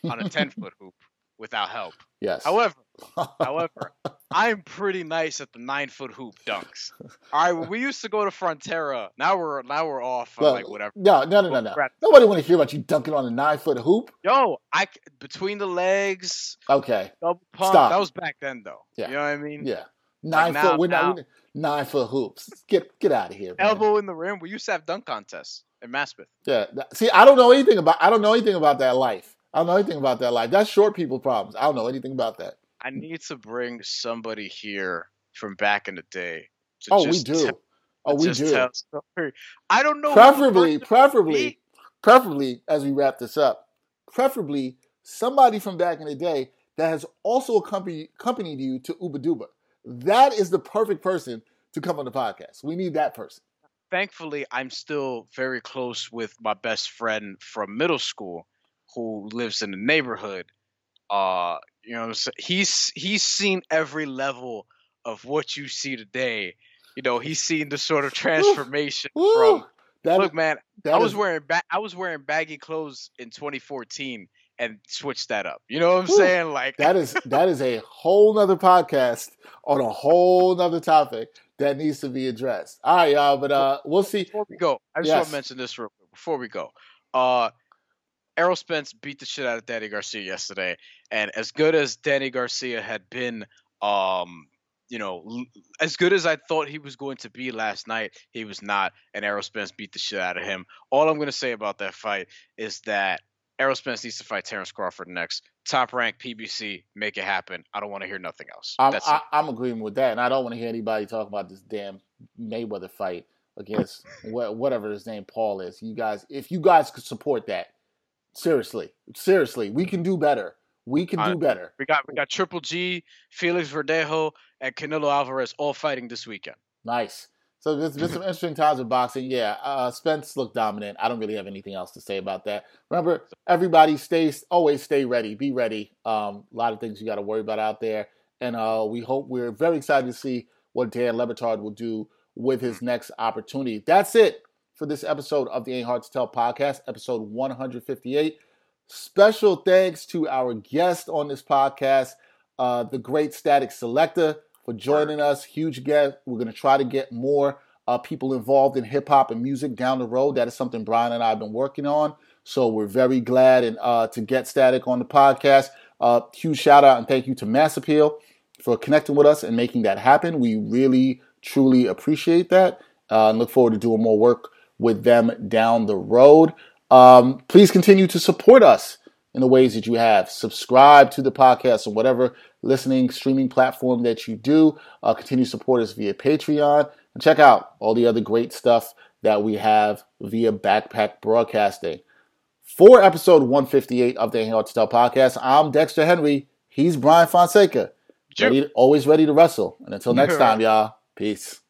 on a ten foot hoop without help. Yes. However, however, I'm pretty nice at the nine foot hoop dunks. All right, we used to go to Frontera. Now we're now we're off Well, like whatever. No, no, no, no, no. Nobody want to hear about you dunking on a nine foot hoop. Yo, I between the legs, Okay. double pump. Stop. That was back then though. Yeah. You know what I mean? Yeah. Nine now- foot. We're not, we're- nine foot hoops. Get get out of here. man. Elbow in the rim. We used to have dunk contests in Maspeth. Yeah. See, I don't know anything about. I don't know anything about that life. I don't know anything about that life. That's short people problems. I don't know anything about that. I need to bring somebody here from back in the day. To Oh, we do. tell- Oh, we do. tell a story. I don't know. Preferably, preferably, preferably, as we wrap this up, preferably somebody from back in the day that has also accompanied, accompanied you to Uba Duba. That is the perfect person to come on the podcast. We need that person. thankfully I'm still very close with my best friend from middle school who lives in the neighborhood. Uh, you know, he's he's seen every level of what you see today. You know, he's seen the sort of transformation Woo! from That, look, man. that I was is- wearing ba- I was wearing baggy clothes in 2014 and switch that up. You know what I'm Woo! saying? Like that is that is a whole nother podcast on a whole nother topic that needs to be addressed. All right, y'all, but uh, we'll see. before we go, I just want to mention this real quick. Before we go, uh, Errol Spence beat the shit out of Danny Garcia yesterday, and as good as Danny Garcia had been, um, you know, as good as I thought he was going to be last night, he was not, and Errol Spence beat the shit out of him. All I'm gonna say about that fight is that Errol Spence needs to fight Terrence Crawford next. Top rank PBC, make it happen. I don't want to hear nothing else. I'm, That's I. I'm agreeing with that, and I don't want to hear anybody talk about this damn Mayweather fight against wha- whatever his name Paul is. You guys, if you guys could support that, seriously, seriously, we can do better. We can do better. We got we got Triple G, Felix Verdejo, and Canelo Alvarez all fighting this weekend. Nice. So there's been some interesting times in boxing. Yeah, uh, Spence looked dominant. I don't really have anything else to say about that. Remember, everybody stays always stay ready. Be ready. Um, a lot of things you got to worry about out there, and uh, we hope we're very excited to see what Dan Le Batard will do with his next opportunity. That's it for this episode of the Ain't Hard to Tell podcast, episode 158. Special thanks to our guest on this podcast, uh, the great Statik Selektah, for joining us. Huge guest. We're going to try to get more uh, people involved in hip hop and music down the road. That is something Brian and I have been working on. So we're very glad and uh, to get Statik on the podcast. Uh, huge shout out and thank you to Mass Appeal for connecting with us and making that happen. We really, truly appreciate that uh, and look forward to doing more work with them down the road. Um, please continue to support us in the ways that you have. Subscribe to the podcast on whatever listening, streaming platform that you do. Uh, continue to support us via Patreon. And check out all the other great stuff that we have via Backpack Broadcasting. For episode 158 of the Ain't Hard to Tell podcast, I'm Dexter Henry. He's Brian Fonseca. Ready, always ready to wrestle. And until next time, y'all, peace.